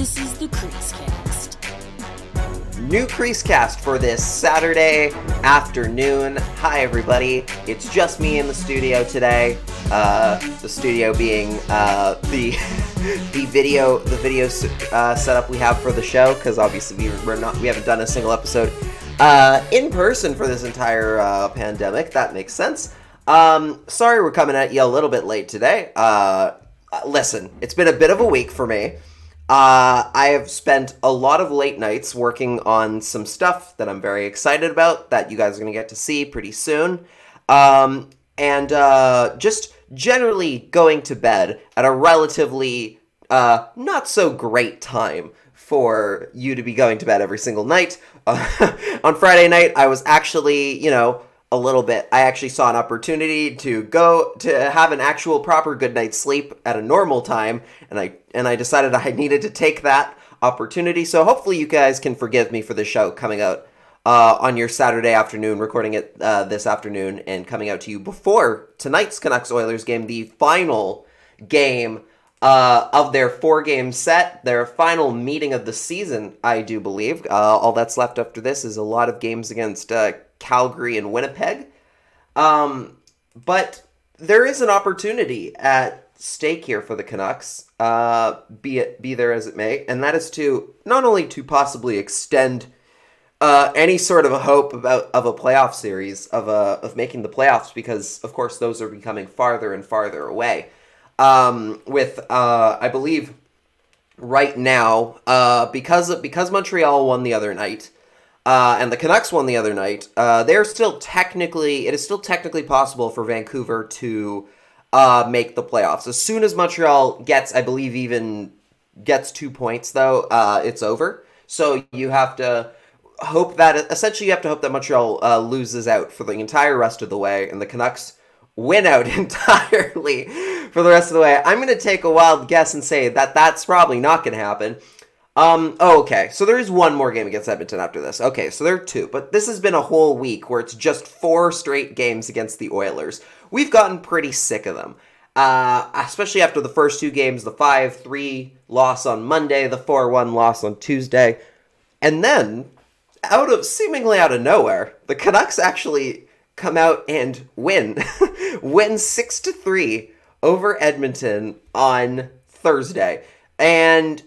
This is the Creasecast. New Creasecast for this Saturday afternoon. Hi, everybody. It's just me in the studio today. Uh, the studio being uh, the the video the video uh, setup we have for the show because obviously we, we're not we haven't done a single episode uh, in person for this entire uh, pandemic. That makes sense. Um, sorry, we're coming at you a little bit late today. Uh, listen, it's been a bit of a week for me. Uh, I have spent a lot of late nights working on some stuff that I'm very excited about that you guys are going to get to see pretty soon. Um, and uh, just generally going to bed at a relatively uh, not so great time for you to be going to bed every single night. on Friday night, I was actually, you know, a little bit. I actually saw an opportunity to go to have an actual proper good night's sleep at a normal time, and I and I decided I needed to take that opportunity. So hopefully you guys can forgive me for the show coming out uh, on your Saturday afternoon, recording it uh, this afternoon, and coming out to you before tonight's Canucks Oilers game, the final game uh, of their four game set, their final meeting of the season, I do believe. Uh, all that's left after this is a lot of games against uh, Calgary and Winnipeg. Um, but there is an opportunity at stake here for the Canucks, uh, be it be there as it may, and that is to not only to possibly extend uh, any sort of a hope about of a playoff series of a of making the playoffs, because of course those are becoming farther and farther away. Um, with uh, I believe right now, uh, because because Montreal won the other night uh, and the Canucks won the other night, uh, they're still technically, it is still technically possible for Vancouver to uh, make the playoffs. As soon as Montreal gets, I believe, even gets two points, though, uh, it's over. So you have to hope that, essentially, you have to hope that Montreal uh, loses out for the entire rest of the way, and the Canucks win out entirely for the rest of the way. I'm going to take a wild guess and say that that's probably not going to happen. Um, oh, okay. So there is one more game against Edmonton after this. Okay, so there are two. But this has been a whole week where it's just four straight games against the Oilers. We've gotten pretty sick of them. Uh, especially after the first two games, the 5-3 loss on Monday, the 4-1 loss on Tuesday. And then, out of seemingly out of nowhere, the Canucks actually come out and win. win 6 to 3 over Edmonton on Thursday. And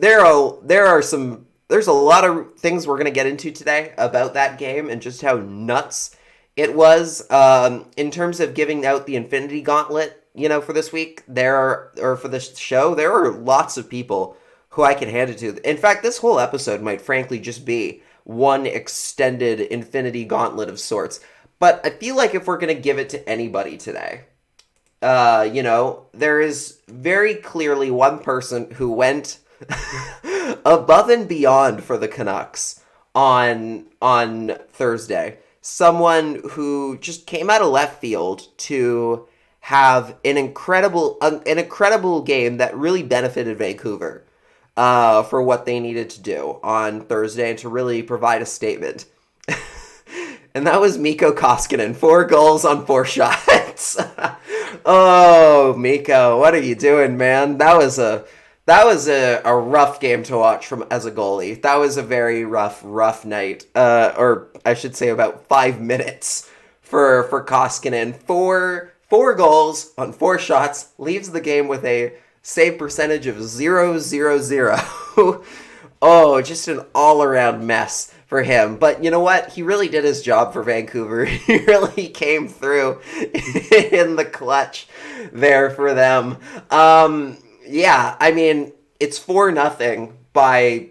there are there are some there's a lot of things we're going to get into today about that game and just how nuts it was um, in terms of giving out the Infinity Gauntlet. You know, for this week, there are or for this show, there are lots of people who I can hand it to. In fact, this whole episode might frankly just be one extended Infinity Gauntlet of sorts. But I feel like if we're going to give it to anybody today, uh, you know, there is very clearly one person who went above and beyond for the Canucks on on Thursday. Someone who just came out of left field to have an incredible an, an incredible game that really benefited Vancouver uh, for what they needed to do on Thursday and to really provide a statement. and that was Mikko Koskinen, four goals on four shots. oh, Mikko, what are you doing, man? That was a that was a, a rough game to watch from as a goalie. That was a very rough, rough night. Uh, or I should say about five minutes for for Koskinen. Four four goals on four shots leaves the game with a save percentage of zero zero zero. oh, just an all around mess for him. But you know what? He really did his job for Vancouver. he really came through in the clutch there for them. Um, yeah, I mean, it's four nothing by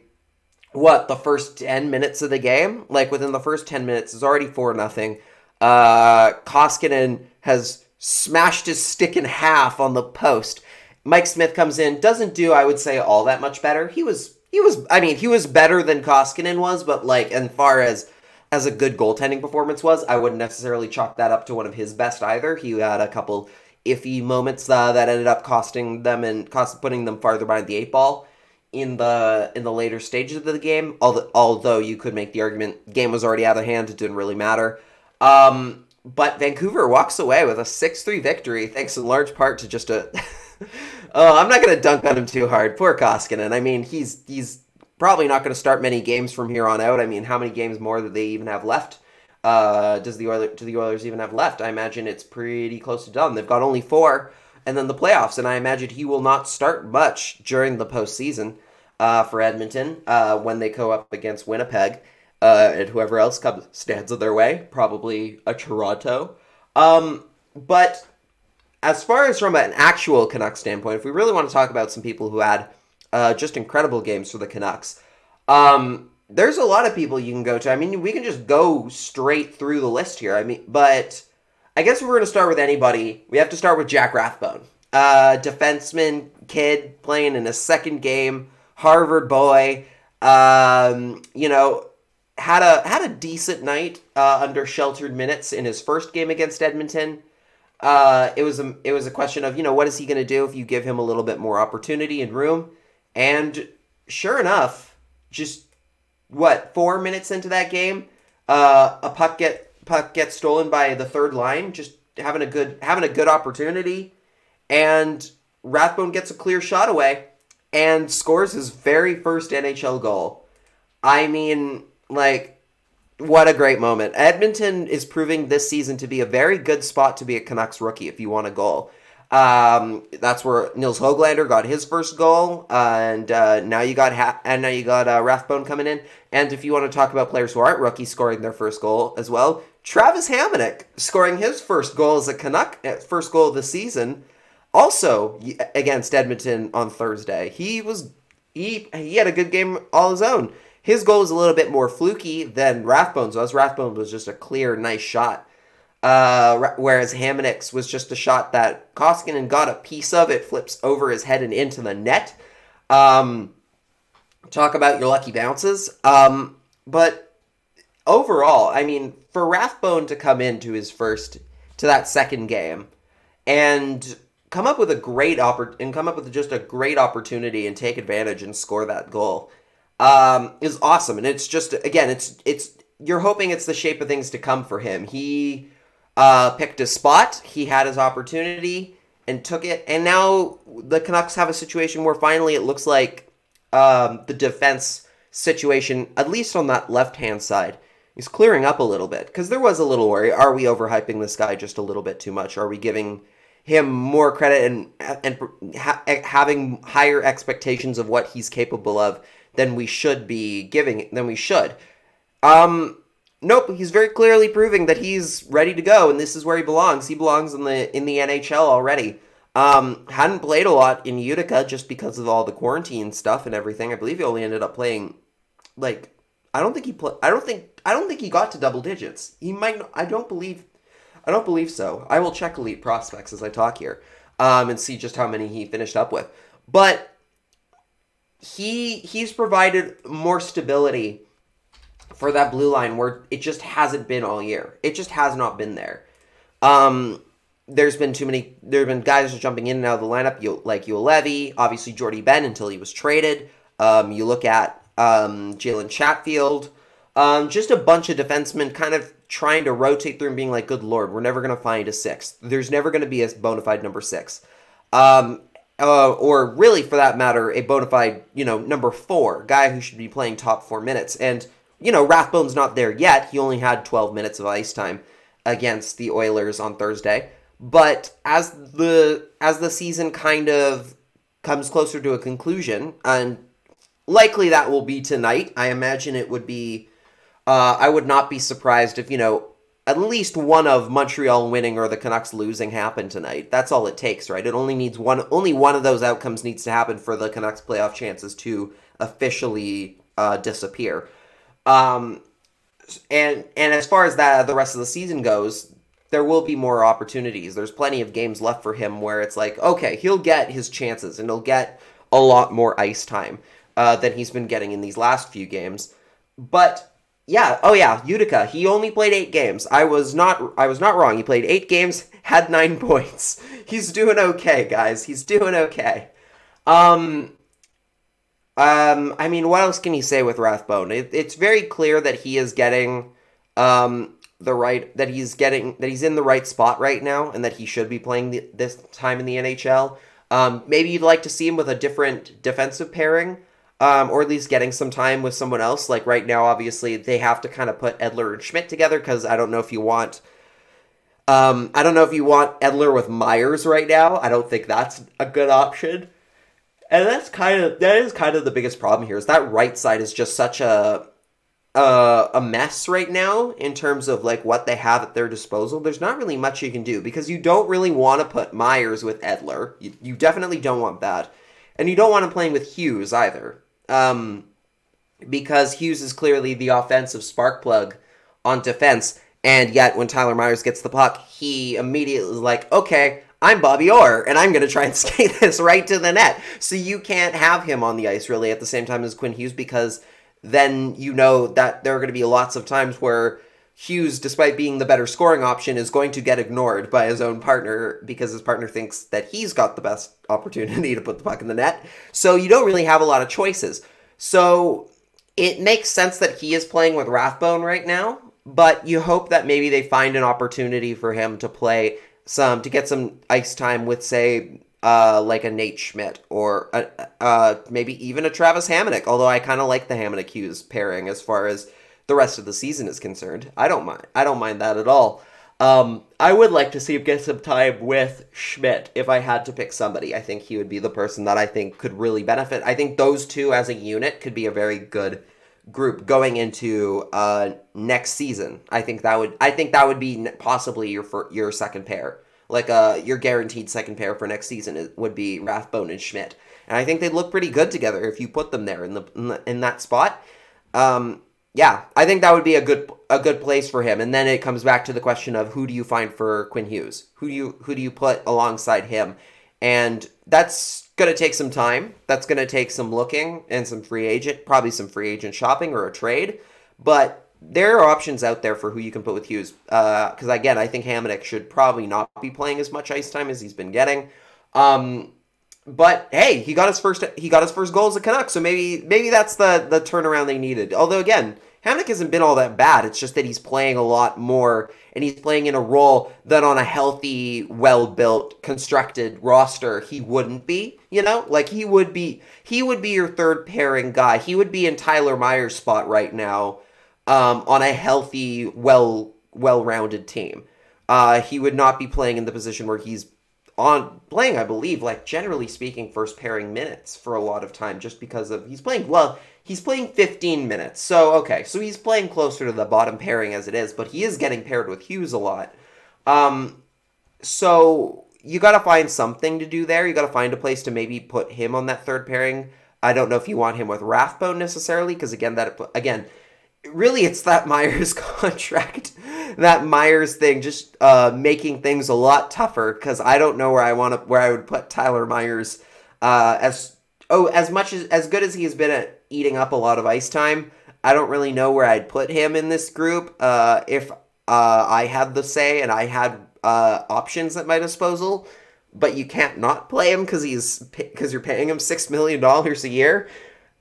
what the first 10 minutes of the game? Like within the first 10 minutes is already 4 nothing. Uh koskinen has smashed his stick in half on the post. Mike smith comes in doesn't do i would say all that much better. He was he was i mean he was better than koskinen was but like as far as as a good goaltending performance was i wouldn't necessarily chalk that up to one of his best either. He had a couple iffy moments uh, that ended up costing them and cost putting them farther behind the eight ball in the in the later stages of the game. Although, although you could make the argument game was already out of hand, it didn't really matter. Um, but Vancouver walks away with a six three victory, thanks in large part to just a oh, I'm not going to dunk on him too hard. Poor Koskinen. I mean, he's he's probably not going to start many games from here on out. I mean, how many games more do they even have left? Uh, does the Oilers, do the Oilers even have left? I imagine it's pretty close to done. They've got only four, and then the playoffs, and I imagine he will not start much during the postseason uh, for Edmonton uh, when they go up against Winnipeg uh, and whoever else comes stands in their way, probably a Toronto. Um, but as far as from an actual Canucks standpoint, if we really want to talk about some people who had uh, just incredible games for the Canucks, um, there's a lot of people you can go to. I mean, we can just go straight through the list here. I mean, but I guess we're going to start with anybody, we have to start with Jack Rathbone, uh, defenseman, kid playing in a second game, Harvard boy. Um, you know, had a had a decent night uh, under sheltered minutes in his first game against Edmonton. Uh, it was a it was a question of you know what is he going to do if you give him a little bit more opportunity and room, and sure enough, just what four minutes into that game, uh, a puck get puck gets stolen by the third line, just having a good having a good opportunity, and Rathbone gets a clear shot away and scores his very first NHL goal. I mean, like, what a great moment. Edmonton is proving this season to be a very good spot to be a Canucks rookie if you want a goal. Um, that's where Nils Hoglander got his first goal, and uh, now you got ha- and now you got uh, Rathbone coming in. And if you want to talk about players who aren't rookies scoring their first goal as well, Travis Hamonic scoring his first goal as a Canuck, uh, first goal of the season, also against Edmonton on Thursday. He was he he had a good game all his own. His goal was a little bit more fluky than Rathbone's was. Rathbone was just a clear, nice shot. Uh, whereas Hamonic's was just a shot that Koskinen got a piece of. It flips over his head and into the net. Um, talk about your lucky bounces. Um, but overall, I mean, for Rathbone to come into his first, to that second game, and come up with a great oppor- and come up with just a great opportunity and take advantage and score that goal um, is awesome, and it's just again, it's it's you're hoping it's the shape of things to come for him. He uh, picked a spot, he had his opportunity and took it, and now the Canucks have a situation where finally it looks like um, the defense situation, at least on that left hand side, is clearing up a little bit because there was a little worry: are we overhyping this guy just a little bit too much? Are we giving him more credit and and ha- having higher expectations of what he's capable of than we should be giving than we should. Um nope, he's very clearly proving that he's ready to go and this is where he belongs. He belongs in the in the NHL already. Um hadn't played a lot in Utica just because of all the quarantine stuff and everything. I believe he only ended up playing like I don't think he play I don't think I don't think he got to double digits. He might not, I don't believe I don't believe so. I will check elite prospects as I talk here um, and see just how many he finished up with. But he he's provided more stability for that blue line where it just hasn't been all year. It just has not been there. Um, there's been too many. There have been guys just jumping in and out of the lineup. You like Juolevi, obviously Jordie Benn until he was traded. Um, you look at um, Jalen Chatfield, um, just a bunch of defensemen kind of trying to rotate through and being like, "Good lord, we're never going to find a sixth. There's never going to be a bona fide number six. Um, uh, or really for that matter, a bona fide, you know, number four guy who should be playing top four minutes. And you know, Rathbone's not there yet. He only had 12 minutes of ice time against the Oilers on Thursday. But as the as the season kind of comes closer to a conclusion, and likely that will be tonight. I imagine it would be. Uh, I would not be surprised if you know at least one of Montreal winning or the Canucks losing happened tonight. That's all it takes, right? It only needs one only one of those outcomes needs to happen for the Canucks playoff chances to officially uh, disappear. Um, and and as far as that the rest of the season goes, there will be more opportunities. There's plenty of games left for him where it's like, okay, he'll get his chances and he'll get a lot more ice time uh, than he's been getting in these last few games. But yeah, oh yeah, Utica. He only played eight games. I was not I was not wrong. He played eight games, had nine points. He's doing okay, guys. He's doing okay. Um um I mean what else can you say with Rathbone? It, it's very clear that he is getting um the right that he's getting that he's in the right spot right now and that he should be playing the, this time in the NHL. Um, maybe you'd like to see him with a different defensive pairing, um, or at least getting some time with someone else. Like right now, obviously, they have to kind of put Edler and Schmidt together because I don't know if you want. Um, I don't know if you want Edler with Myers right now. I don't think that's a good option. And that's kind of that is kind of the biggest problem here is that right side is just such a uh, a mess right now in terms of like what they have at their disposal. There's not really much you can do because you don't really want to put Myers with Edler. You, you definitely don't want that, and you don't want him playing with Hughes either, um, because Hughes is clearly the offensive spark plug on defense. And yet, when Tyler Myers gets the puck, he immediately is like, "Okay, I'm Bobby Orr, and I'm going to try and skate this right to the net." So you can't have him on the ice really at the same time as Quinn Hughes because then you know that there are going to be lots of times where Hughes, despite being the better scoring option, is going to get ignored by his own partner because his partner thinks that he's got the best opportunity to put the puck in the net. So you don't really have a lot of choices. So it makes sense that he is playing with Rathbone right now, but you hope that maybe they find an opportunity for him to play some to get some ice time with say uh, like a Nate Schmidt or a, uh, maybe even a Travis Hamonic. Although I kind of like the Hamonic Hughes pairing as far as the rest of the season is concerned. I don't mind. I don't mind that at all. Um, I would like to see him get some time with Schmidt if I had to pick somebody. I think he would be the person that I think could really benefit. I think those two as a unit could be a very good group going into uh, next season. I think that would I think that would be possibly your for, your second pair like uh, your guaranteed second pair for next season would be Rathbone and Schmidt, and I think they'd look pretty good together if you put them there in the in, the, in that spot. Um, yeah, I think that would be a good a good place for him. And then it comes back to the question of who do you find for Quinn Hughes? Who do you who do you put alongside him? And that's going to take some time. That's going to take some looking and some free agent, probably some free agent shopping or a trade. But there are options out there for who you can put with Hughes. Because uh, again, I think Hamonic should probably not be playing as much ice time as he's been getting. Um, but hey, he got his first he got his first goal as a Canuck, so maybe maybe that's the the turnaround they needed. Although again, Hamonic hasn't been all that bad. It's just that he's playing a lot more, and he's playing in a role that on a healthy, well built, constructed roster he wouldn't be. You know, like he would be he would be your third pairing guy. He would be in Tyler Myers' spot right now um, on a healthy, well well rounded team. Uh, he would not be playing in the position where he's on playing, I believe, like generally speaking, first pairing minutes for a lot of time, just because of he's playing well. He's playing 15 minutes, so okay, so he's playing closer to the bottom pairing as it is, but he is getting paired with Hughes a lot. Um, so you got to find something to do there. You got to find a place to maybe put him on that third pairing. I don't know if you want him with Rathbone necessarily, because again, that again really it's that Myers contract, that Myers thing, just uh, making things a lot tougher. Because I don't know where I want to, where I would put Tyler Myers. Uh, as oh, as much as as good as he has been at eating up a lot of ice time, I don't really know where I'd put him in this group. Uh, if uh, I had the say and I had uh, options at my disposal, but you can't not play him because he's because you're paying him six million dollars a year.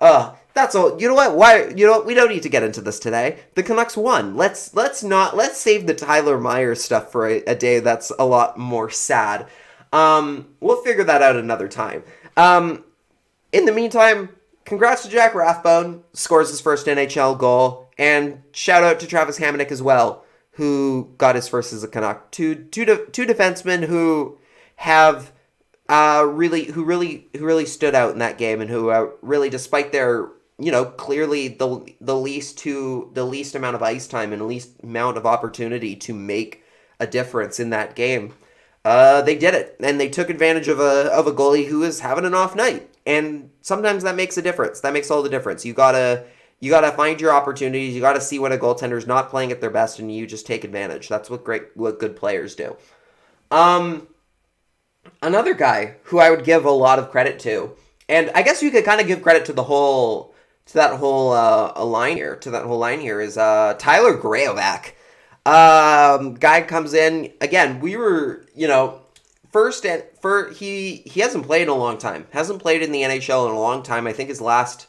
Uh, that's all. You know what? Why? You know what? We don't need to get into this today. The Canucks won. Let's let's not let's save the Tyler Myers stuff for a, a day that's a lot more sad. Um, we'll figure that out another time. Um, in the meantime, congrats to Jack Rathbone, scores his first NHL goal, and shout out to Travis Hamonic as well, who got his first as a Canuck. Two two de- two defensemen who have uh, really who really who really stood out in that game and who uh, really, despite their you know, clearly the the least to the least amount of ice time and least amount of opportunity to make a difference in that game. Uh, they did it, and they took advantage of a of a goalie who is having an off night, and sometimes that makes a difference. That makes all the difference. You gotta you gotta find your opportunities. You gotta see when a goaltender's not playing at their best, and you just take advantage. That's what great what good players do. Um, another guy who I would give a lot of credit to, and I guess you could kind of give credit to the whole to that whole uh, line here, to that whole line here is uh, Tyler Graovac. Um, guy comes in again. We were, you know, first and for he he hasn't played in a long time. Hasn't played in the NHL in a long time. I think his last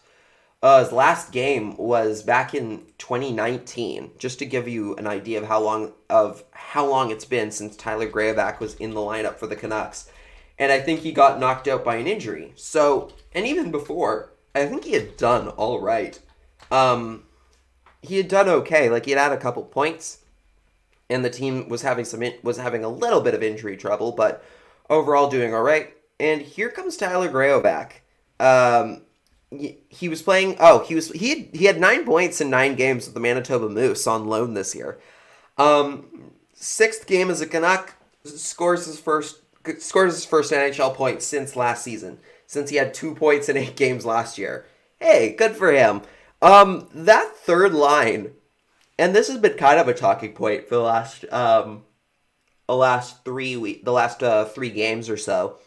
uh, his last game was back in 2019. Just to give you an idea of how long of how long it's been since Tyler Graovac was in the lineup for the Canucks. and I think he got knocked out by an injury. So, and even before, I think he had done all right. Um, he had done okay. Like he had had a couple points, and the team was having some in- was having a little bit of injury trouble, but overall doing all right. And here comes Tyler Graovac. Um, he, was playing. Oh, he was he had, he had nine points in nine games with the Manitoba Moose on loan this year. Um, sixth game as a Canuck scores his first scores his first NHL point since last season. Since he had two points in eight games last year. Hey, good for him. Um, that third line, and this has been kind of a talking point for the last um, the last three week, the last uh, three games or so,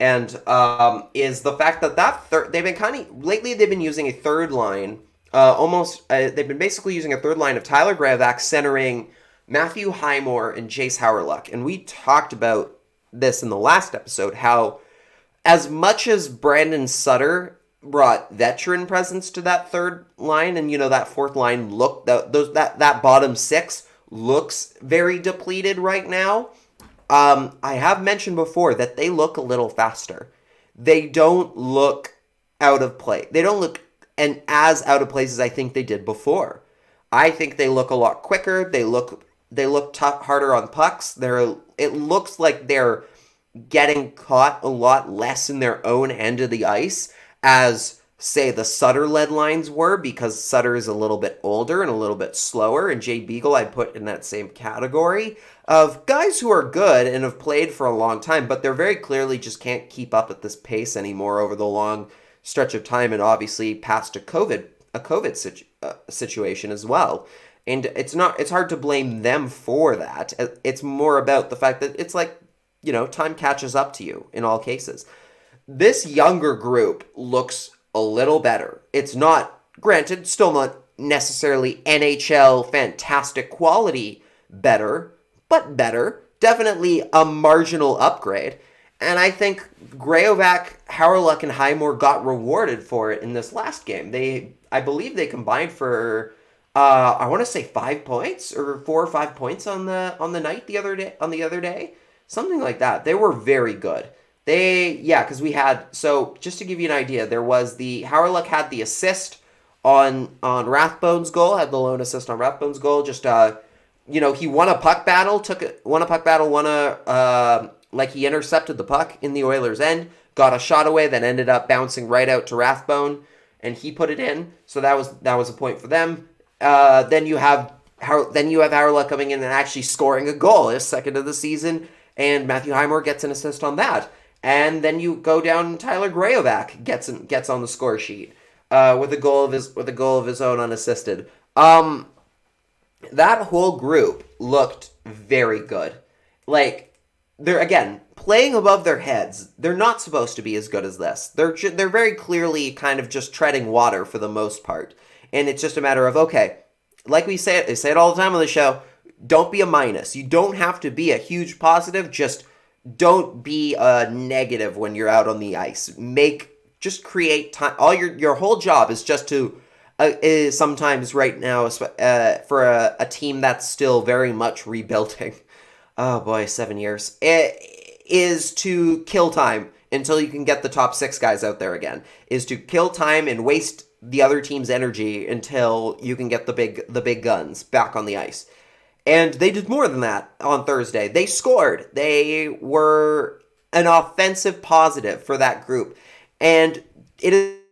and um, is the fact that that third they've been kind of lately they've been using a third line, uh, almost uh, they've been basically using a third line of Tyler Graovac centering Matthew Highmore and Jace Hawryluk, and we talked about this in the last episode how as much as Brandon Sutter brought veteran presence to that third line and you know that fourth line look that those that that bottom six looks very depleted right now um i have mentioned before that they look a little faster. They don't look out of place they don't look and as out of place as i think they did before. I think they look a lot quicker. They look they look tough harder on pucks. They're it looks like they're getting caught a lot less in their own end of the ice as say the Sutter led lines were because Sutter is a little bit older and a little bit slower. And Jay Beagle I put in that same category of guys who are good and have played for a long time but they're very clearly just can't keep up at this pace anymore over the long stretch of time and obviously past a COVID a COVID situ- uh, situation as well. And it's not it's hard to blame them for that. It's more about the fact that it's like, you know, time catches up to you in all cases this younger group looks a little better. It's not, granted, still not necessarily NHL fantastic quality better, but better. Definitely a marginal upgrade. And I think Graovac, Hawryluk, and Highmore got rewarded for it in this last game. They, I believe, they combined for, uh, I want to say five points or four or five points on the on the night the other day on the other day, something like that. They were very good. They yeah, because we had so just to give you an idea, there was the Hawryluk had the assist on on Rathbone's goal, had the lone assist on Rathbone's goal. Just uh, you know, he won a puck battle, took a, won a puck battle, won a uh, like he intercepted the puck in the Oilers' end, got a shot away that ended up bouncing right out to Rathbone, and he put it in. So that was that was a point for them. Uh, then you have how then you have Hawryluk coming in and actually scoring a goal, his second of the season, and Matthew Highmore gets an assist on that and then you go down. Tyler Graovac gets gets on the score sheet uh, with a goal of his with a goal of his own unassisted. Um, that whole group looked very good. Like they're again playing above their heads. They're not supposed to be as good as this. They're they're very clearly kind of just treading water for the most part, and it's just a matter of okay, like we say it, they say it all the time on the show. Don't be a minus. You don't have to be a huge positive. Just don't be a negative when you're out on the ice. Make just create time. All your your whole job is just to uh, is sometimes right now uh, for a, a, team that's still very much rebuilding. Oh boy, seven years. It is to kill time until you can get the top six guys out there again. Is to kill time and waste the other team's energy until you can get the big the big guns back on the ice. And they did more than that on Thursday. They scored. They were an offensive positive for that group. And it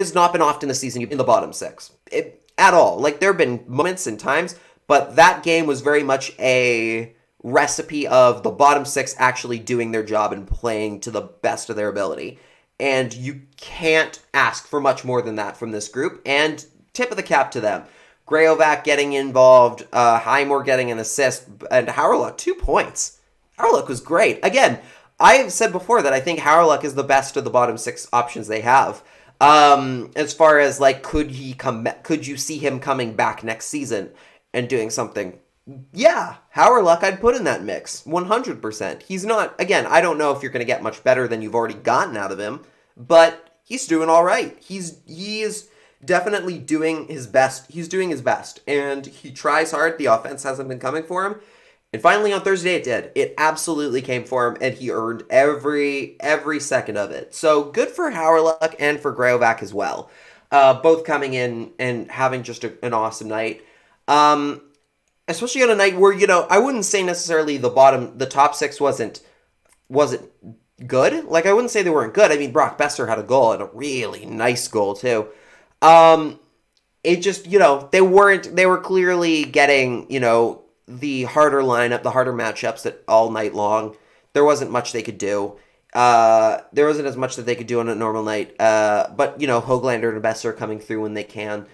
has not been often this season in the bottom six it, at all. Like there have been moments and times, but that game was very much a recipe of the bottom six actually doing their job and playing to the best of their ability. And you can't ask for much more than that from this group. And tip of the cap to them. Graovac getting involved, uh, Highmore getting an assist, and Hawryluk two points. Hawryluk was great. Again, I have said before that I think Hawryluk is the best of the bottom six options they have. Um, as far as like, could he come? Could you see him coming back next season and doing something? Yeah, Hawryluk I'd put in that mix, one hundred percent. He's not. Again, I don't know if you're going to get much better than you've already gotten out of him, but he's doing all right. He's he is definitely doing his best. He's doing his best, and he tries hard. The offense hasn't been coming for him, And finally on Thursday it did. It absolutely came for him and he earned every every second of it. So good for Hawryluk and for Graovac as well. Uh, both coming in and having just a, an awesome night. Um, especially on a night where, you know, I wouldn't say necessarily the bottom the top six wasn't wasn't good. Like I wouldn't say they weren't good. I mean Brock Boeser had a goal and a really nice goal too. Um it just, you know, they weren't they were clearly getting, you know, the harder lineup, the harder matchups that all night long. There wasn't much they could do. Uh, there wasn't as much that they could do on a normal night. Uh, but you know, Hoglander and are coming through when they can.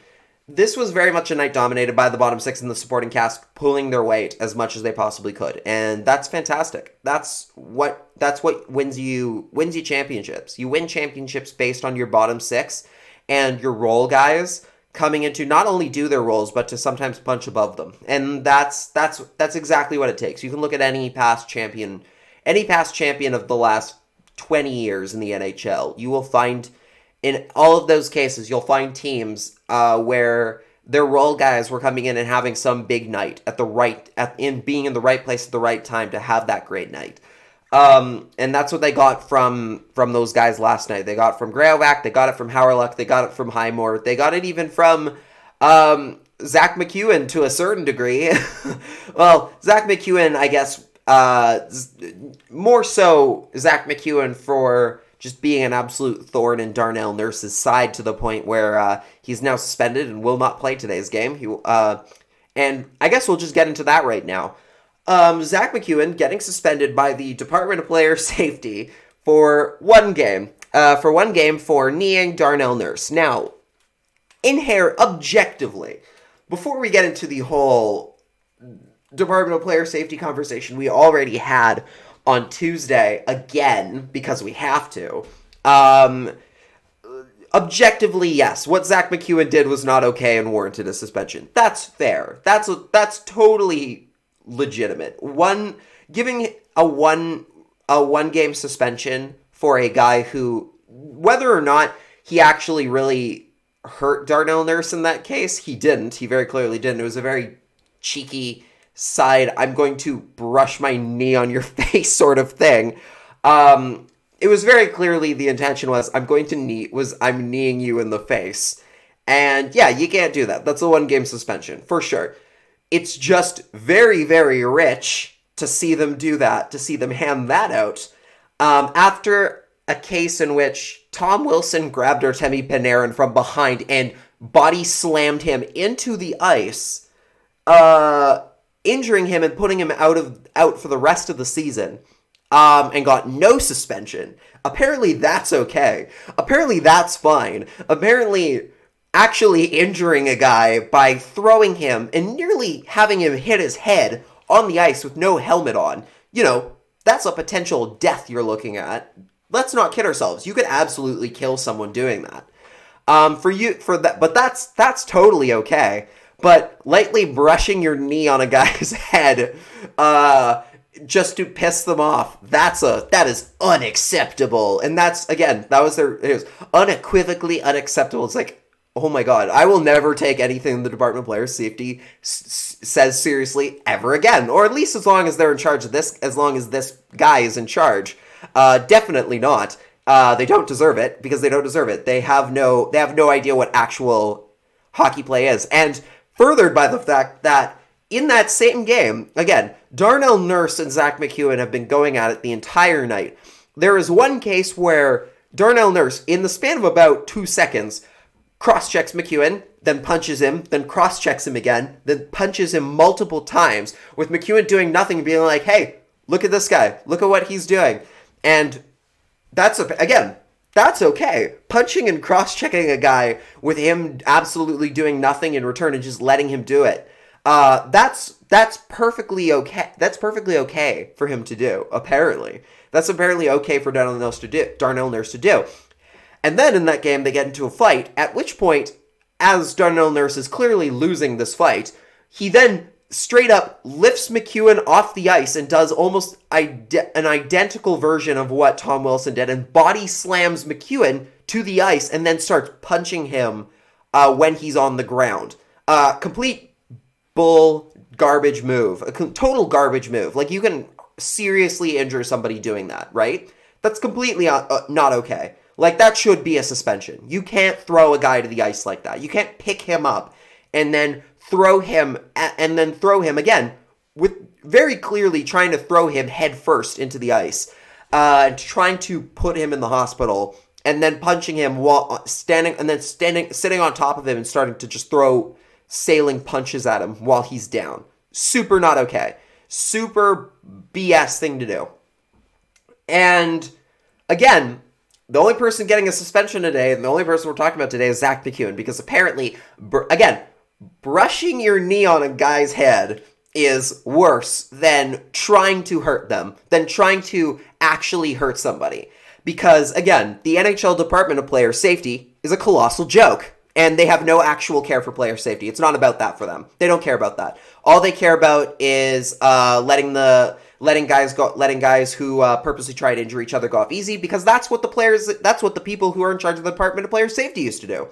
This was very much a night dominated by the bottom six and the supporting cast pulling their weight as much as they possibly could, and that's fantastic. That's what that's what wins you wins you championships. You win championships based on your bottom six and your role guys coming in to not only do their roles but to sometimes punch above them. And that's that's that's exactly what it takes. You can look at any past champion any past champion of the last 20 years in the nhl you will find in all of those cases you'll find teams uh, where their role guys were coming in and having some big night at the right at in being in the right place at the right time to have that great night um, and that's what they got from from those guys last night. They got from Graovac, they got it from Hawryluk, they got it from Highmore, they got it even from um, Zack MacEwen to a certain degree. well, Zack MacEwen, I guess, uh, more so Zack MacEwen for just being an absolute thorn in Darnell Nurse's side to the point where uh, he's now suspended and will not play today's game. He, uh, and I guess we'll just get into that right now um, Zack MacEwen getting suspended by the Department of Player Safety for one game. Uh, for one game for kneeing Darnell Nurse. Now, in here, objectively, before we get into the whole Department of Player Safety conversation we already had on Tuesday again because we have to. Um, objectively, yes, what Zack MacEwen did was not okay and warranted a suspension. That's fair. That's that's totally legitimate. One giving a one a one game suspension for a guy who whether or not he actually really hurt Darnell Nurse in that case, he didn't. He very clearly didn't. It was a very cheeky side, I'm going to brush my knee on your face sort of thing. Um, it was very clearly the intention was I'm going to knee was I'm kneeing you in the face. And yeah, you can't do that. That's a one game suspension for sure it's just very, very rich to see them do that, to see them hand that out. Um, after a case in which Tom Wilson grabbed Artemi Panarin from behind and body slammed him into the ice, uh, injuring him and putting him out of out for the rest of the season, um, and got no suspension. Apparently, that's okay. Apparently, that's fine. Apparently, actually injuring a guy by throwing him and nearly having him hit his head on the ice with no helmet on, you know, that's a potential death you're looking at. Let's not kid ourselves. You could absolutely kill someone doing that. Um, for you, for that, but that's that's totally okay. But lightly brushing your knee on a guy's head, uh, just to piss them off, that's a that is unacceptable. And that's again, that was their it was unequivocally unacceptable. It's like oh my god, I will never take anything the Department of Player Safety s- says seriously ever again, or at least as long as they're in charge of this, as long as this guy is in charge. Uh, definitely not. Uh, they don't deserve it because they don't deserve it. They have no, they have no idea what actual hockey play is, and furthered by the fact that in that same game, again, Darnell Nurse and Zack MacEwen have been going at it the entire night. There is one case where Darnell Nurse, in the span of about two seconds, cross checks MacEwen, then punches him, then cross checks him again, then punches him multiple times, with MacEwen doing nothing, being like, hey, look at this guy, look at what he's doing. And that's, again, that's okay. Punching and cross checking a guy with him absolutely doing nothing in return and just letting him do it. Uh, that's that's perfectly okay. That's perfectly okay for him to do. Apparently, that's apparently okay for Darnell Nurse to do. Darnell Nurse to do. And then in that game, they get into a fight, at which point, as Darnell Nurse is clearly losing this fight, he then straight up lifts MacEwen off the ice and does almost ide- an identical version of what Tom Wilson did and body slams MacEwen to the ice and then starts punching him uh, when he's on the ground. Uh, complete bull garbage move, a total garbage move. Like you can seriously injure somebody doing that, right? That's completely uh, uh, not okay. Like that should be a suspension. You can't throw a guy to the ice like that. You can't pick him up and then throw him and then throw him again with very clearly trying to throw him head first into the ice, uh, trying to put him in the hospital and then punching him while standing and then standing sitting on top of him and starting to just throw sailing punches at him while he's down. Super not okay. Super BS thing to do. And again, the only person getting a suspension today, and the only person we're talking about today is Zack MacEwen, because apparently, br- again, brushing your knee on a guy's head is worse than trying to hurt them, than trying to actually hurt somebody. Because, again, the NHL Department of Player Safety is a colossal joke. And they have no actual care for player safety. It's not about that for them. They don't care about that. All they care about is uh, letting the letting guys go, letting guys who uh, purposely try to injure each other go off easy because that's what the players, that's what the people who are in charge of the Department of Player Safety used to do.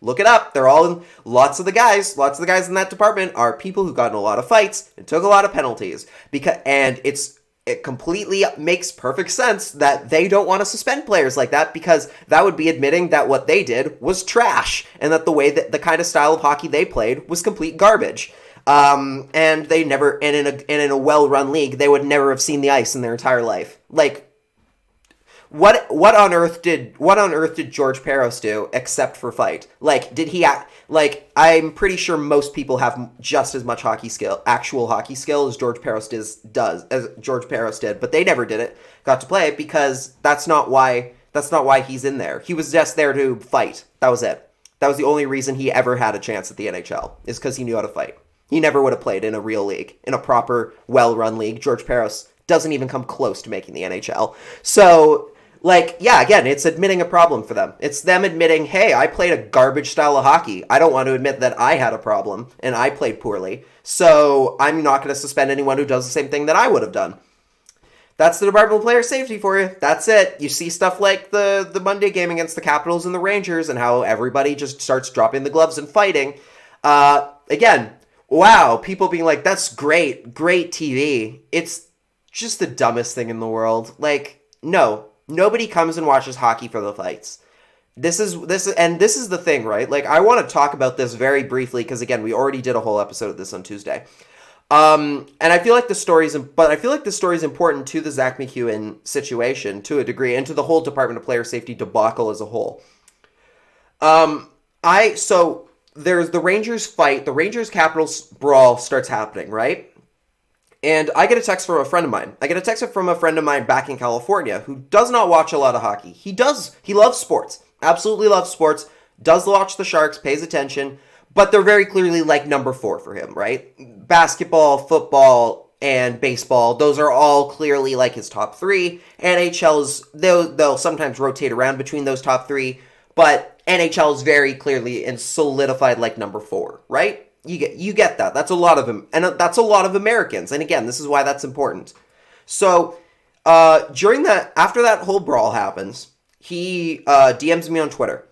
Look it up. They're all in, lots of the guys, lots of the guys in that department are people who got in a lot of fights and took a lot of penalties because, and it's, it completely makes perfect sense that they don't want to suspend players like that because that would be admitting that what they did was trash and that the way that the kind of style of hockey they played was complete garbage. Um, and they never, and in a and in a well-run league, they would never have seen the ice in their entire life. Like, what what on earth did what on earth did George Parros do except for fight? Like, did he act like? I'm pretty sure most people have just as much hockey skill, actual hockey skill, as George Parros does does as George Parros did, but they never did it. Got to play it because that's not why that's not why he's in there. He was just there to fight. That was it. That was the only reason he ever had a chance at the NHL is because he knew how to fight. He never would have played in a real league, in a proper, well run league. George Parros doesn't even come close to making the NHL. So, like, yeah, again, it's admitting a problem for them. It's them admitting, hey, I played a garbage style of hockey. I don't want to admit that I had a problem and I played poorly. So I'm not going to suspend anyone who does the same thing that I would have done. That's the Department of Player Safety for you. That's it. You see stuff like the the Monday game against the Capitals and the Rangers, and how everybody just starts dropping the gloves and fighting. Uh, again, wow, people being like, that's great, great TV. It's just the dumbest thing in the world. Like, no, nobody comes and watches hockey for the fights. This is this and this is the thing, right? Like I want to talk about this very briefly because again, we already did a whole episode of this on Tuesday. Um, and I feel like the story's, but I feel like the story is important to the Zack MacEwen situation to a degree, and to the whole Department of Player Safety debacle as a whole. Um, I so there's the Rangers fight, the Rangers Capitals brawl starts happening, right? And I get a text from a friend of mine. I get a text from a friend of mine back in California who does not watch a lot of hockey. He does, he loves sports, absolutely loves sports, does watch the Sharks, pays attention, but they're very clearly like number four for him, right? Basketball, football, and baseball, those are all clearly like his top three. NHL's, they'll, they'll sometimes rotate around between those top three, but NHL is very clearly and solidified like number four, right? You get you get that. That's a lot of them, and uh, that's a lot of Americans. And again, this is why that's important. So uh, during that, after that whole brawl happens, he uh, DMs me on Twitter,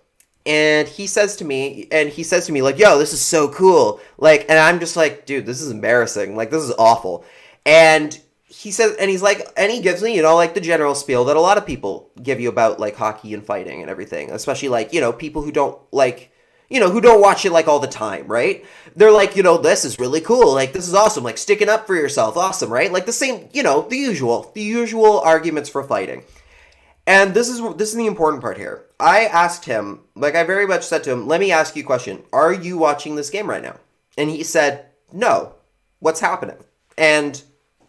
and he says to me, and he says to me like, "Yo, this is so cool!" Like, and I'm just like, "Dude, this is embarrassing. Like, this is awful." And he says, and he's like, and he gives me, you know, like the general spiel that a lot of people give you about like hockey and fighting and everything, especially like, you know, people who don't like, you know, who don't watch it like all the time, right? They're like, you know, this is really cool. Like, this is awesome. Like, sticking up for yourself. Awesome, right? Like the same, you know, the usual, the usual arguments for fighting. And this is this is the important part here. I asked him, like I very much said to him, let me ask you a question. Are you watching this game right now? And he said, no. What's happening? And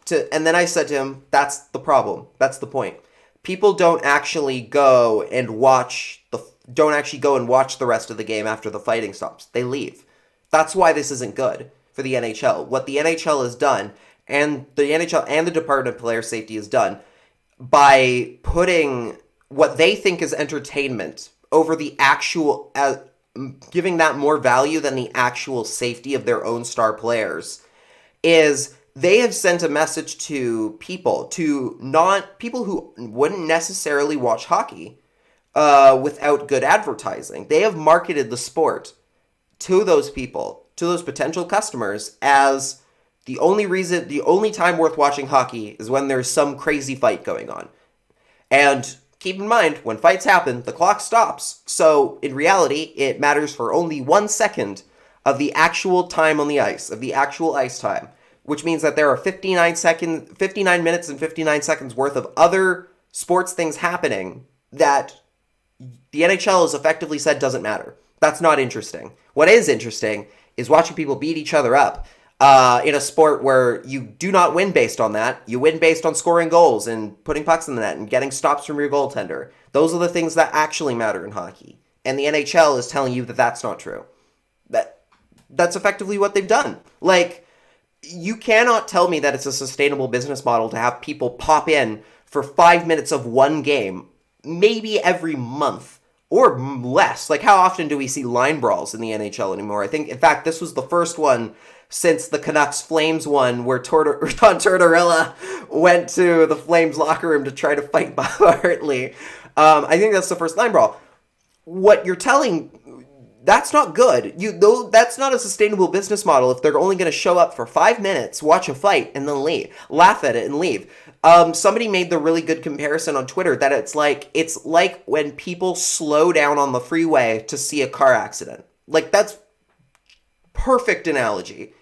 to and then I said to him, that's the problem. That's the point. People don't actually go and watch the don't actually go and watch the rest of the game after the fighting stops. They leave. That's why this isn't good for the NHL. What the NHL has done and the NHL and the Department of Player Safety has done by putting what they think is entertainment over the actual uh, giving that more value than the actual safety of their own star players is they have sent a message to people to not people who wouldn't necessarily watch hockey uh, without good advertising. They have marketed the sport to those people, to those potential customers, as The only reason, the only time worth watching hockey is when there's some crazy fight going on. And keep in mind, when fights happen, the clock stops. So in reality, it matters for only one second of the actual time on the ice, of the actual ice time, which means that there are 59 seconds, 59 minutes and 59 seconds worth of other sports things happening that the NHL has effectively said doesn't matter. That's not interesting. What is interesting is watching people beat each other up uh, in a sport where you do not win based on that. You win based on scoring goals and putting pucks in the net and getting stops from your goaltender. Those are the things that actually matter in hockey. And the NHL is telling you that that's not true. That that's effectively what they've done. Like you cannot tell me that it's a sustainable business model to have people pop in for 5 minutes of one game maybe every month or less. Like, how often do we see line brawls in the NHL anymore? I think, in fact, this was the first one since the Canucks Flames one, where Tortor- John Tortorella went to the Flames locker room to try to fight Bob Hartley. Um, I think that's the first line brawl. What you're telling that's not good. You though that's not a sustainable business model if they're only going to show up for five minutes, watch a fight, and then leave, laugh at it, and leave. Um, somebody made the really good comparison on Twitter that it's like it's like when people slow down on the freeway to see a car accident. Like that's perfect analogy.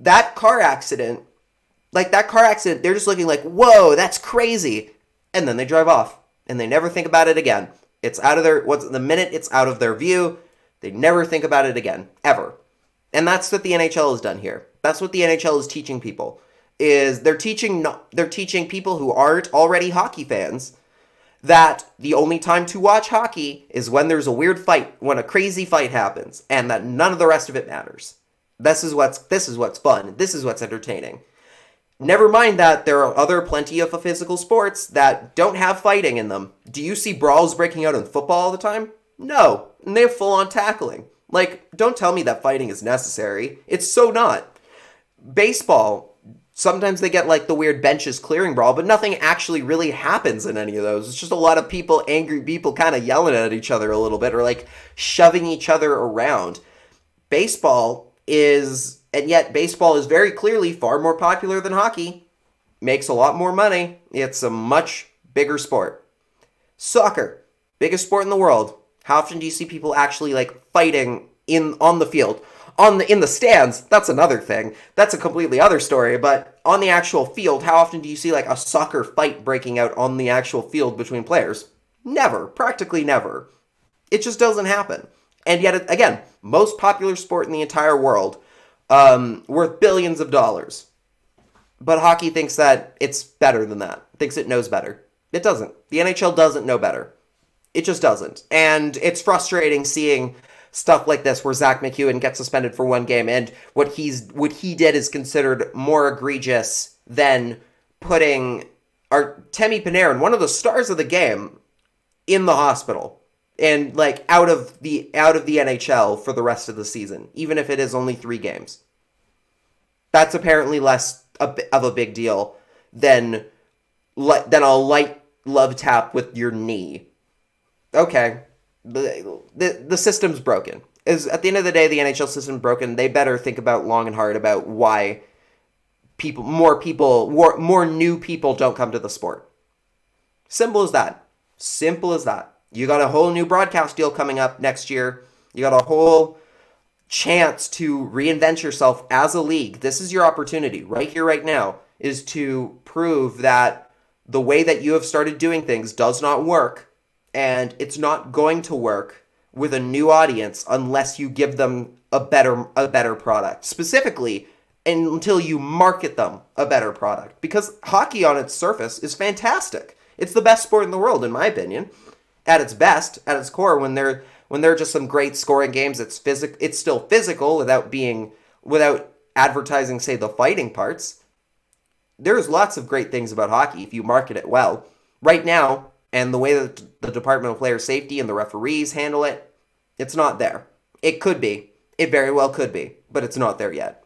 That car accident, like that car accident, they're just looking like, whoa, that's crazy, and then they drive off and they never think about it again. It's out of their what's the minute it's out of their view, they never think about it again ever. And that's what the NHL has done here. That's what the NHL is teaching people is they're teaching they're teaching people who aren't already hockey fans that the only time to watch hockey is when there's a weird fight, when a crazy fight happens, and that none of the rest of it matters. This is what's this is what's fun. This is what's entertaining. Never mind that there are other plenty of physical sports that don't have fighting in them. Do you see brawls breaking out in football all the time? No, and they have full on tackling. Like, don't tell me that fighting is necessary. It's so not. Baseball, Sometimes they get like the weird benches clearing brawl, but nothing actually really happens in any of those. It's just a lot of people, angry people, kind of yelling at each other a little bit or like shoving each other around. Baseball is, and yet baseball is very clearly far more popular than hockey, makes a lot more money. It's a much bigger sport. Soccer, biggest sport in the world. How often do you see people actually like fighting in on the field? on the in the stands, that's another thing. That's a completely other story. But on the actual field, how often do you see like a soccer fight breaking out on the actual field between players? Never, practically never. It just doesn't happen. And yet, again, most popular sport in the entire world, um, worth billions of dollars. But hockey thinks that it's better than that. Thinks it knows better. It doesn't. The NHL doesn't know better. It just doesn't. And it's frustrating seeing stuff like this where Zack MacEwen gets suspended for one game and what he's what he did is considered more egregious than putting Artemi Panarin, one of the stars of the game, in the hospital and like out of the out of the NHL for the rest of the season, even if it is only three games. That's apparently less of a big deal than than a light love tap with your knee. Okay, the, the, the system's broken. Is at the end of the day, the NHL system broken. They better think about long and hard about why people, more people, more, more new people don't come to the sport. Simple as that. Simple as that. You got a whole new broadcast deal coming up next year. You got a whole chance to reinvent yourself as a league. This is your opportunity right here, right now, is to prove that the way that you have started doing things does not work and it's not going to work with a new audience unless you give them a better a better product. Specifically, until you market them a better product because hockey on its surface is fantastic. It's the best sport in the world in my opinion. At its best, at its core when they're when there are just some great scoring games, it's physic it's still physical without being without advertising say the fighting parts. There's lots of great things about hockey if you market it well. Right now, and the way that the Department of Player Safety and the referees handle it, it's not there. It could be. It very well could be, but it's not there yet.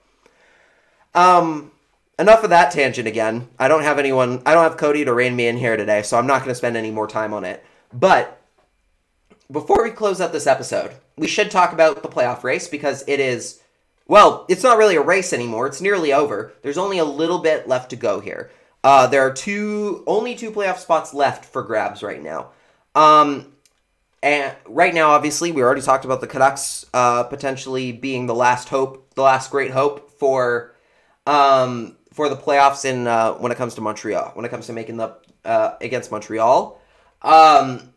Um, enough of that tangent again. I don't have anyone, I don't have Cody to rein me in here today, so I'm not going to spend any more time on it. But before we close out this episode, we should talk about the playoff race because it is well, it's not really a race anymore. It's nearly over. There's only a little bit left to go here. Uh, there are two, only two playoff spots left for grabs right now. Um, and right now, obviously, we already talked about the Canucks uh, potentially being the last hope, the last great hope for um, for the playoffs in uh, when it comes to Montreal, when it comes to making the uh, against Montreal. Um,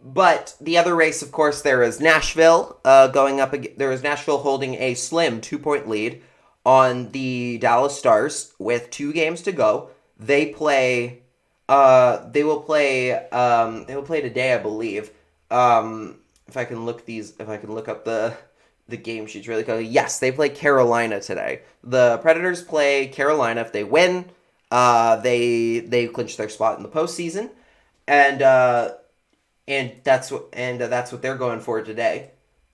but the other race, of course, there is Nashville uh, going up. There is Nashville holding a slim two point lead on the Dallas Stars with two games to go. They play. Uh, they will play. Um, they will play today, I believe. Um, if I can look these, if I can look up the the game sheets really quickly. Yes, they play Carolina today. The Predators play Carolina. If they win, uh, they they clinch their spot in the postseason, and uh, and that's what and that's what they're going for today.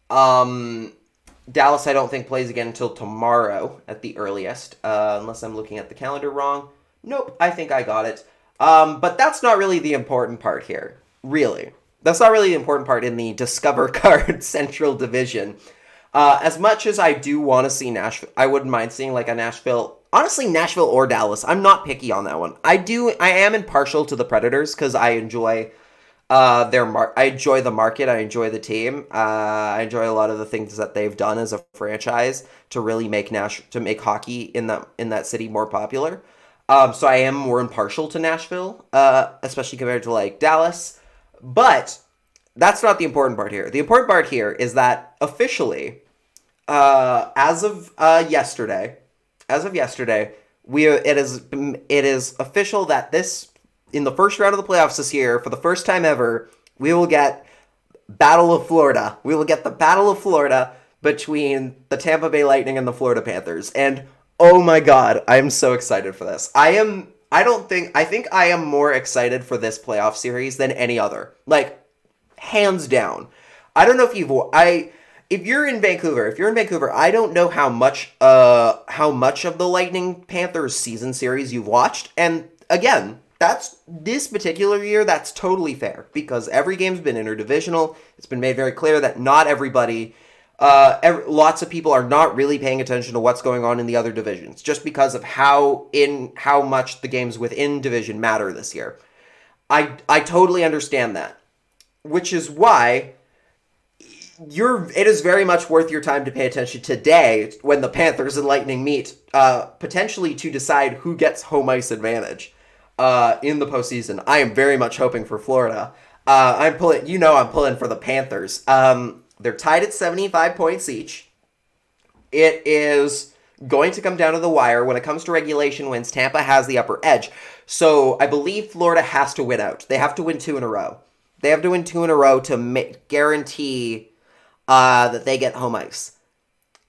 Um, Dallas, I don't think plays again until tomorrow at the earliest, uh, unless I'm looking at the calendar wrong. Nope, I think I got it. Um, but that's not really the important part here. Really, that's not really the important part in the Discover Card Central Division. Uh, as much as I do want to see Nashville, I wouldn't mind seeing like a Nashville. Honestly, Nashville or Dallas. I'm not picky on that one. I do. I am impartial to the Predators because I enjoy uh, their mar- I enjoy the market. I enjoy the team. Uh, I enjoy a lot of the things that they've done as a franchise to really make Nash to make hockey in that in that city more popular. Um, so I am more impartial to Nashville, uh, especially compared to like Dallas. But that's not the important part here. The important part here is that officially, uh, as of uh, yesterday, as of yesterday, we it is it is official that this in the first round of the playoffs this year, for the first time ever, we will get Battle of Florida. We will get the Battle of Florida between the Tampa Bay Lightning and the Florida Panthers. And oh my god, I am so excited for this. I am I don't think I think I am more excited for this playoff series than any other. Like hands down. I don't know if you've I if you're in Vancouver, if you're in Vancouver, I don't know how much uh how much of the Lightning Panthers season series you've watched. And again, that's this particular year that's totally fair because every game's been interdivisional. It's been made very clear that not everybody uh, lots of people are not really paying attention to what's going on in the other divisions just because of how in how much the games within division matter this year. I I totally understand that, which is why you're it is very much worth your time to pay attention today when the Panthers and Lightning meet, uh, potentially to decide who gets home ice advantage uh, in the postseason. I am very much hoping for Florida. Uh, I'm pulling, you know, I'm pulling for the Panthers. Um, they're tied at 75 points each. It is going to come down to the wire. When it comes to regulation wins, Tampa has the upper edge. So I believe Florida has to win out. They have to win two in a row. They have to win two in a row to ma- guarantee uh, that they get home ice.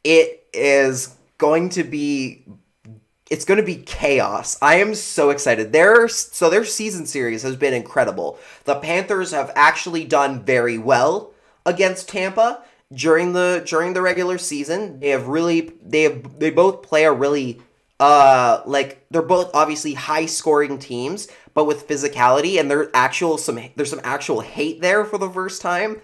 It is going to be it's going to be chaos. I am so excited. Their so their season series has been incredible. The Panthers have actually done very well against Tampa during the during the regular season. They have really they have they both play a really uh like they're both obviously high scoring teams, but with physicality and there actual some there's some actual hate there for the first time.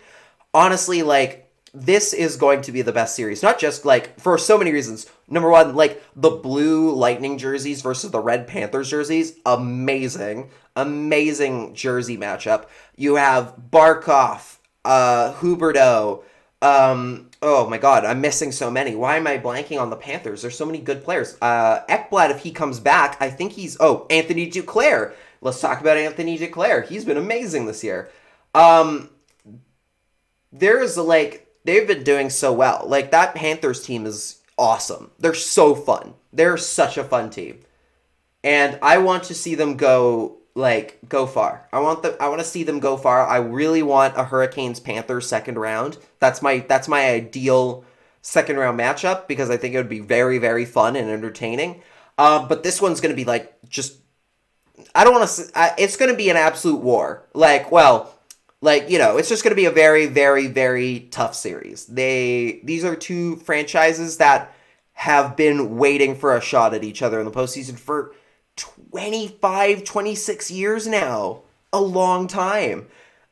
Honestly, like this is going to be the best series. Not just like for so many reasons. Number one, like the blue Lightning jerseys versus the red Panthers jerseys, amazing, amazing jersey matchup. You have Barkov, uh, Huberdeau. Um, oh my God, I'm missing so many. Why am I blanking on the Panthers? There's so many good players. Uh, Ekblad, if he comes back, I think he's. Oh, Anthony Duclair. Let's talk about Anthony Duclair. He's been amazing this year. Um, there's like they've been doing so well. Like that Panthers team is awesome. They're so fun. They're such a fun team. And I want to see them go like go far. I want the I want to see them go far. I really want a Hurricanes Panthers second round. That's my that's my ideal second round matchup because I think it would be very very fun and entertaining. Uh, but this one's going to be like just I don't want to. It's going to be an absolute war. Like, well, like you know, it's just going to be a very, very, very tough series. They these are two franchises that have been waiting for a shot at each other in the postseason for 25, 26 years now. A long time.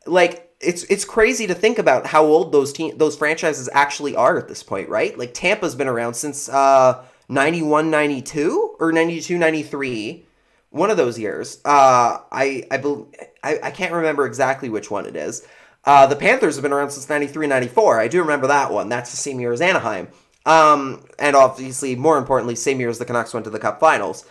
Like it's it's crazy to think about how old those team those franchises actually are at this point, right? Like Tampa's been around since uh 91 92 or 92 93 one of those years. Uh, I I, be, I I can't remember exactly which one it is. Uh, the Panthers have been around since 93, 94. I do remember that one. That's the same year as Anaheim. Um, and obviously, more importantly, same year as the Canucks went to the Cup Finals.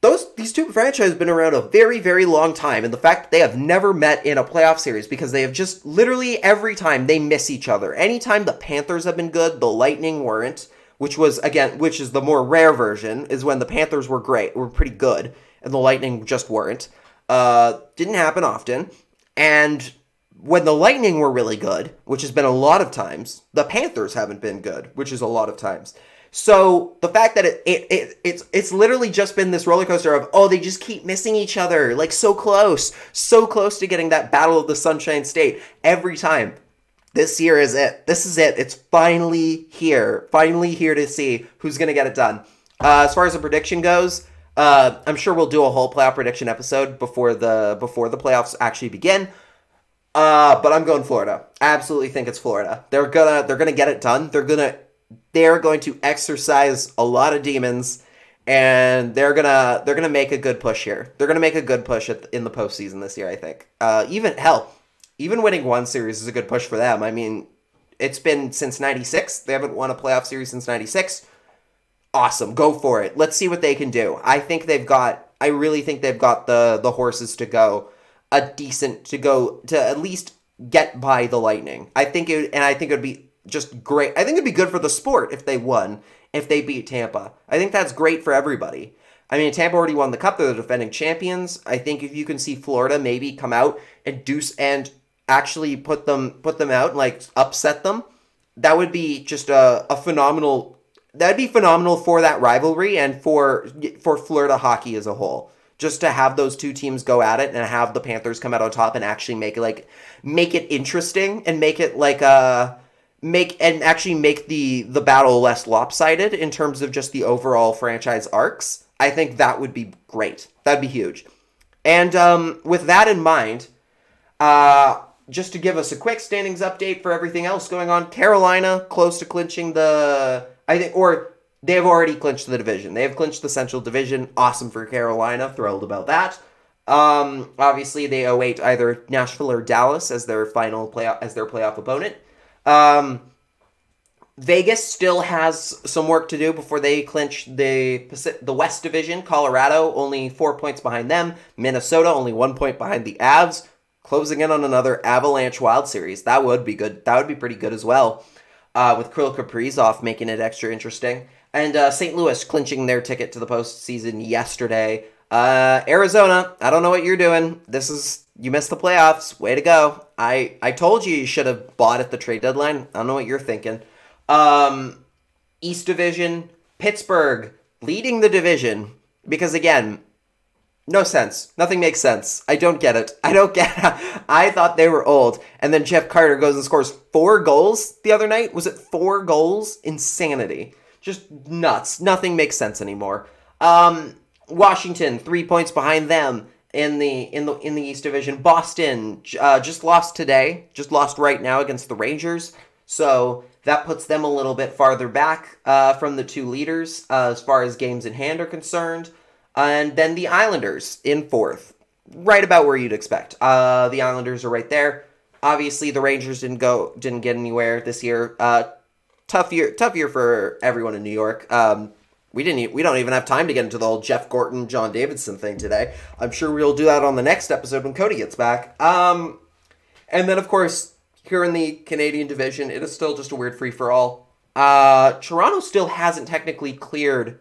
Those these two franchises have been around a very very long time, and the fact that they have never met in a playoff series because they have just literally every time they miss each other. Anytime the Panthers have been good, the Lightning weren't which was again, which is the more rare version, is when the Panthers were great, were pretty good, and the Lightning just weren't. Uh, didn't happen often, and when the Lightning were really good, which has been a lot of times, the Panthers haven't been good, which is a lot of times. So the fact that it, it, it it's it's literally just been this roller coaster of oh they just keep missing each other like so close so close to getting that battle of the Sunshine State every time this year is it. This is it. It's finally here. Finally here to see who's to get it done. Uh, as far as the prediction goes, uh, I'm sure we'll do a whole playoff prediction episode before the before the playoffs actually begin. Uh, but I'm going Florida. Absolutely think it's Florida. They're gonna they're gonna get it done. They're gonna they're going to exercise a lot of demons, and they're gonna they're gonna make a good push here. They're gonna make a good push at, in the postseason this year. I think. Uh, even hell, even winning one series is a good push for them. I mean, it's been since 96. They haven't won a playoff series since 96. Awesome. Go for it. Let's see what they can do. I think they've got I really think they've got the the horses to go a decent to go to at least get by the Lightning. I think it and I think it would be just great. I think it'd be good for the sport if they won, if they beat Tampa. I think that's great for everybody. I mean, Tampa already won the cup; they're the defending champions. I think if you can see Florida maybe come out and do and actually put them put them out and like upset them, that would be just a, a phenomenal that'd be phenomenal for that rivalry and for for Florida hockey as a whole. Just to have those two teams go at it and have the Panthers come out on top and actually make it like make it interesting and make it like a make and actually make the the battle less lopsided in terms of just the overall franchise arcs. I think that would be great. That'd be huge. And um, with that in mind, uh, just to give us a quick standings update for everything else going on, Carolina close to clinching the I think or they have already clinched the division. They have clinched the Central Division. Awesome for Carolina. Thrilled about that. Um, obviously, they await either Nashville or Dallas as their final playoff as their playoff opponent. Um, Vegas still has some work to do before they clinch the Pacific, the West Division. Colorado only four points behind them. Minnesota only one point behind the Avs closing in on another Avalanche Wild Series. That would be good. That would be pretty good as well. Uh, with Kirill Kaprizov making it extra interesting. And uh, St. Louis clinching their ticket to the postseason yesterday. Uh, Arizona, I don't know what you're doing. This is you missed the playoffs. Way to go. I I told you you should have bought at the trade deadline. I don't know what you're thinking. Um, East Division, Pittsburgh leading the division because again, no sense. Nothing makes sense. I don't get it. I don't get it. I thought they were old. And then Jeff Carter goes and scores four goals the other night. Was it four goals? Insanity. Just nuts. Nothing makes sense anymore. Um, Washington, three points behind them in the in the in the East Division. Boston uh, just lost today. Just lost right now against the Rangers. So that puts them a little bit farther back uh, from the two leaders uh, as far as games in hand are concerned. And then the Islanders in fourth, right about where you'd expect. Uh, the Islanders are right there. Obviously, the Rangers didn't go, didn't get anywhere this year. Uh, tough year, tough year for everyone in New York. Um, we didn't, we don't even have time to get into the whole Jeff Gorton, John Davidson thing today. I'm sure we'll do that on the next episode when Cody gets back. Um, and then of course here in the Canadian division, it is still just a weird free for all. Uh, Toronto still hasn't technically cleared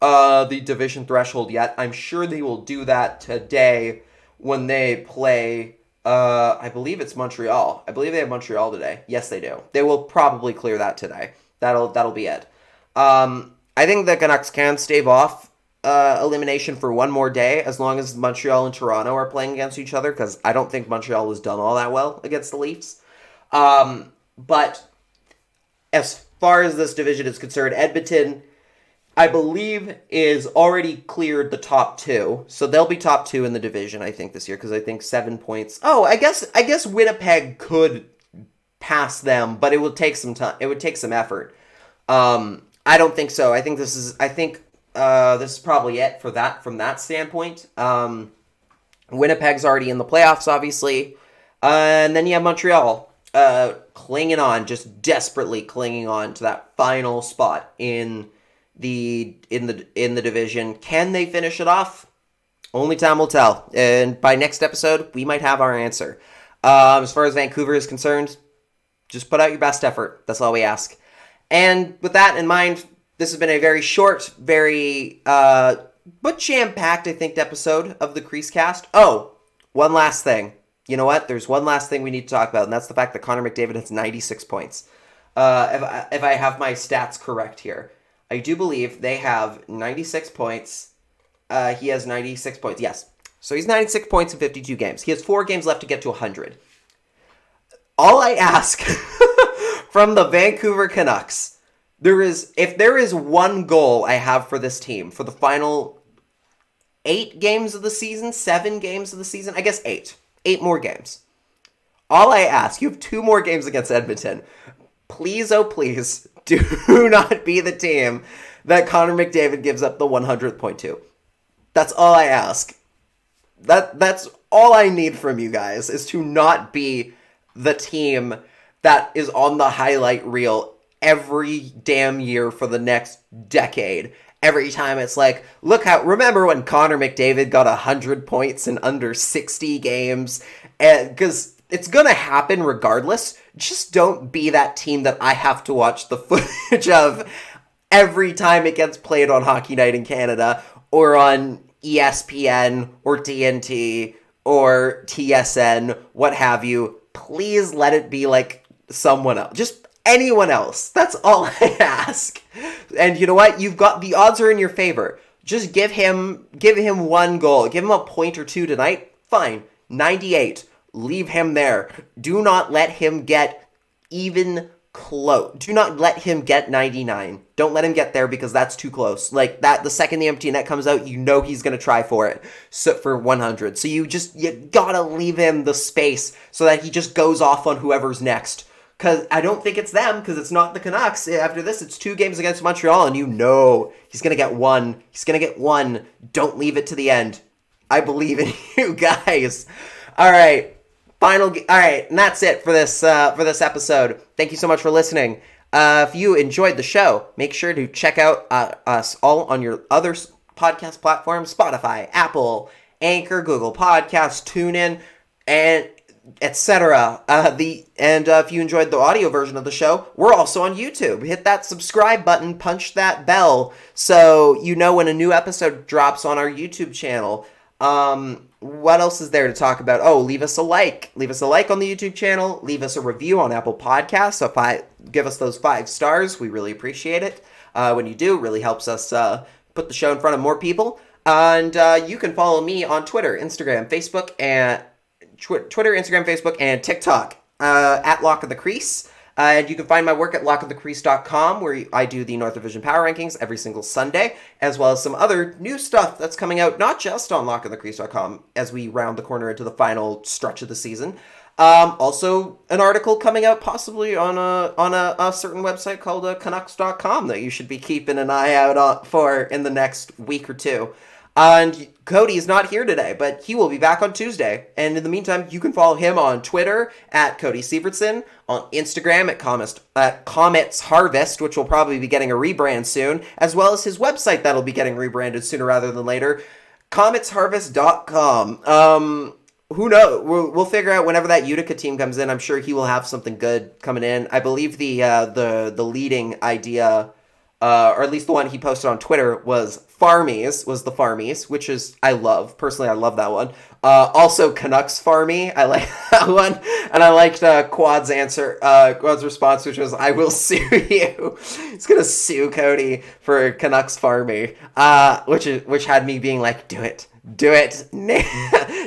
uh, the division threshold yet. I'm sure they will do that today when they play. Uh, I believe it's Montreal. I believe they have Montreal today. Yes, they do. They will probably clear that today. That'll that'll be it. Um, I think the Canucks can stave off uh, elimination for one more day as long as Montreal and Toronto are playing against each other because I don't think Montreal has done all that well against the Leafs. Um, but as far as this division is concerned, Edmonton I believe, is already cleared the top two, so they'll be top two in the division. I think this year because I think seven points. Oh, I guess I guess Winnipeg could pass them, but it would take some time. It would take some effort. Um, I don't think so. I think this is. I think uh, this is probably it for that from that standpoint. Um, Winnipeg's already in the playoffs, obviously, uh, and then you have Montreal uh, clinging on, just desperately clinging on to that final spot in the in the in the division. Can they finish it off? Only time will tell. And by next episode, we might have our answer. Um, as far as Vancouver is concerned, just put out your best effort. That's all we ask. And with that in mind, this has been a very short, very uh, but jam-packed, I think, episode of the Crease Cast. Oh, one last thing. You know what? There's one last thing we need to talk about, and that's the fact that Connor McDavid has 96 points. Uh, if, I, if I have my stats correct here, I do believe they have 96 points. Uh, he has 96 points. Yes. So he's 96 points in 52 games. He has four games left to get to 100. All I ask from the Vancouver Canucks, there is if there is one goal I have for this team for the final eight games of the season, seven games of the season, I guess eight, eight more games. All I ask, you have two more games against Edmonton. Please, oh please, do not be the team that Connor McDavid gives up the 100th point to. That's all I ask. That that's all I need from you guys is to not be the team that is on the highlight reel every damn year for the next decade. Every time it's like, look how remember when Connor McDavid got 100 points in under 60 games cuz it's going to happen regardless. Just don't be that team that I have to watch the footage of every time it gets played on Hockey Night in Canada or on ESPN or TNT or TSN, what have you. Please let it be like someone else. Just anyone else. That's all I ask. And you know what? You've got the odds are in your favor. Just give him give him one goal. Give him a point or two tonight. Fine. 98 leave him there. Do not let him get even close. Do not let him get 99. Don't let him get there because that's too close. Like that the second the empty net comes out, you know he's going to try for it. So for 100. So you just you got to leave him the space so that he just goes off on whoever's next. Cuz I don't think it's them cuz it's not the Canucks. After this it's two games against Montreal and you know he's going to get one. He's going to get one. Don't leave it to the end. I believe in you guys. All right final all right and that's it for this uh, for this episode thank you so much for listening uh, if you enjoyed the show make sure to check out uh, us all on your other podcast platforms spotify apple anchor google podcast tunein and etc uh, the and uh, if you enjoyed the audio version of the show we're also on youtube hit that subscribe button punch that bell so you know when a new episode drops on our youtube channel um, what else is there to talk about? Oh, leave us a like. Leave us a like on the YouTube channel. Leave us a review on Apple Podcasts. So if I give us those five stars, we really appreciate it. Uh, when you do, really helps us uh, put the show in front of more people. And uh, you can follow me on Twitter, Instagram, Facebook, and Twitter, Instagram, Facebook, and TikTok uh, at Lach in the Crease. Uh, and you can find my work at lachinthecrease.com, where I do the North Division Power Rankings every single Sunday, as well as some other new stuff that's coming out, not just on lachinthecrease.com, as we round the corner into the final stretch of the season. Um, also, an article coming out possibly on a on a, a certain website called uh, Canucks.com that you should be keeping an eye out for in the next week or two. And Cody is not here today, but he will be back on Tuesday. And in the meantime, you can follow him on Twitter at Cody Sievertson, on Instagram at Comets, at Comets Harvest, which will probably be getting a rebrand soon, as well as his website that'll be getting rebranded sooner rather than later, cometsharvest.com. Um, who knows? We'll, we'll figure out whenever that Utica team comes in. I'm sure he will have something good coming in. I believe the uh, the the leading idea uh, or at least the one he posted on Twitter was Farmies was the Farmies, which is I love personally. I love that one. Uh, also Canucks Farmy, I like that one, and I liked uh, Quad's answer, uh, Quad's response, which was I will sue you. He's gonna sue Cody for Canucks Farmy, uh, which is which had me being like, do it. Do it. Name,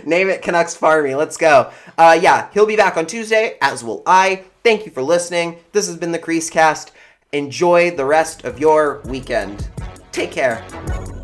name it Canucks Farmy. Let's go. Uh, yeah, he'll be back on Tuesday, as will I. Thank you for listening. This has been the Crease Cast. Enjoy the rest of your weekend. Take care.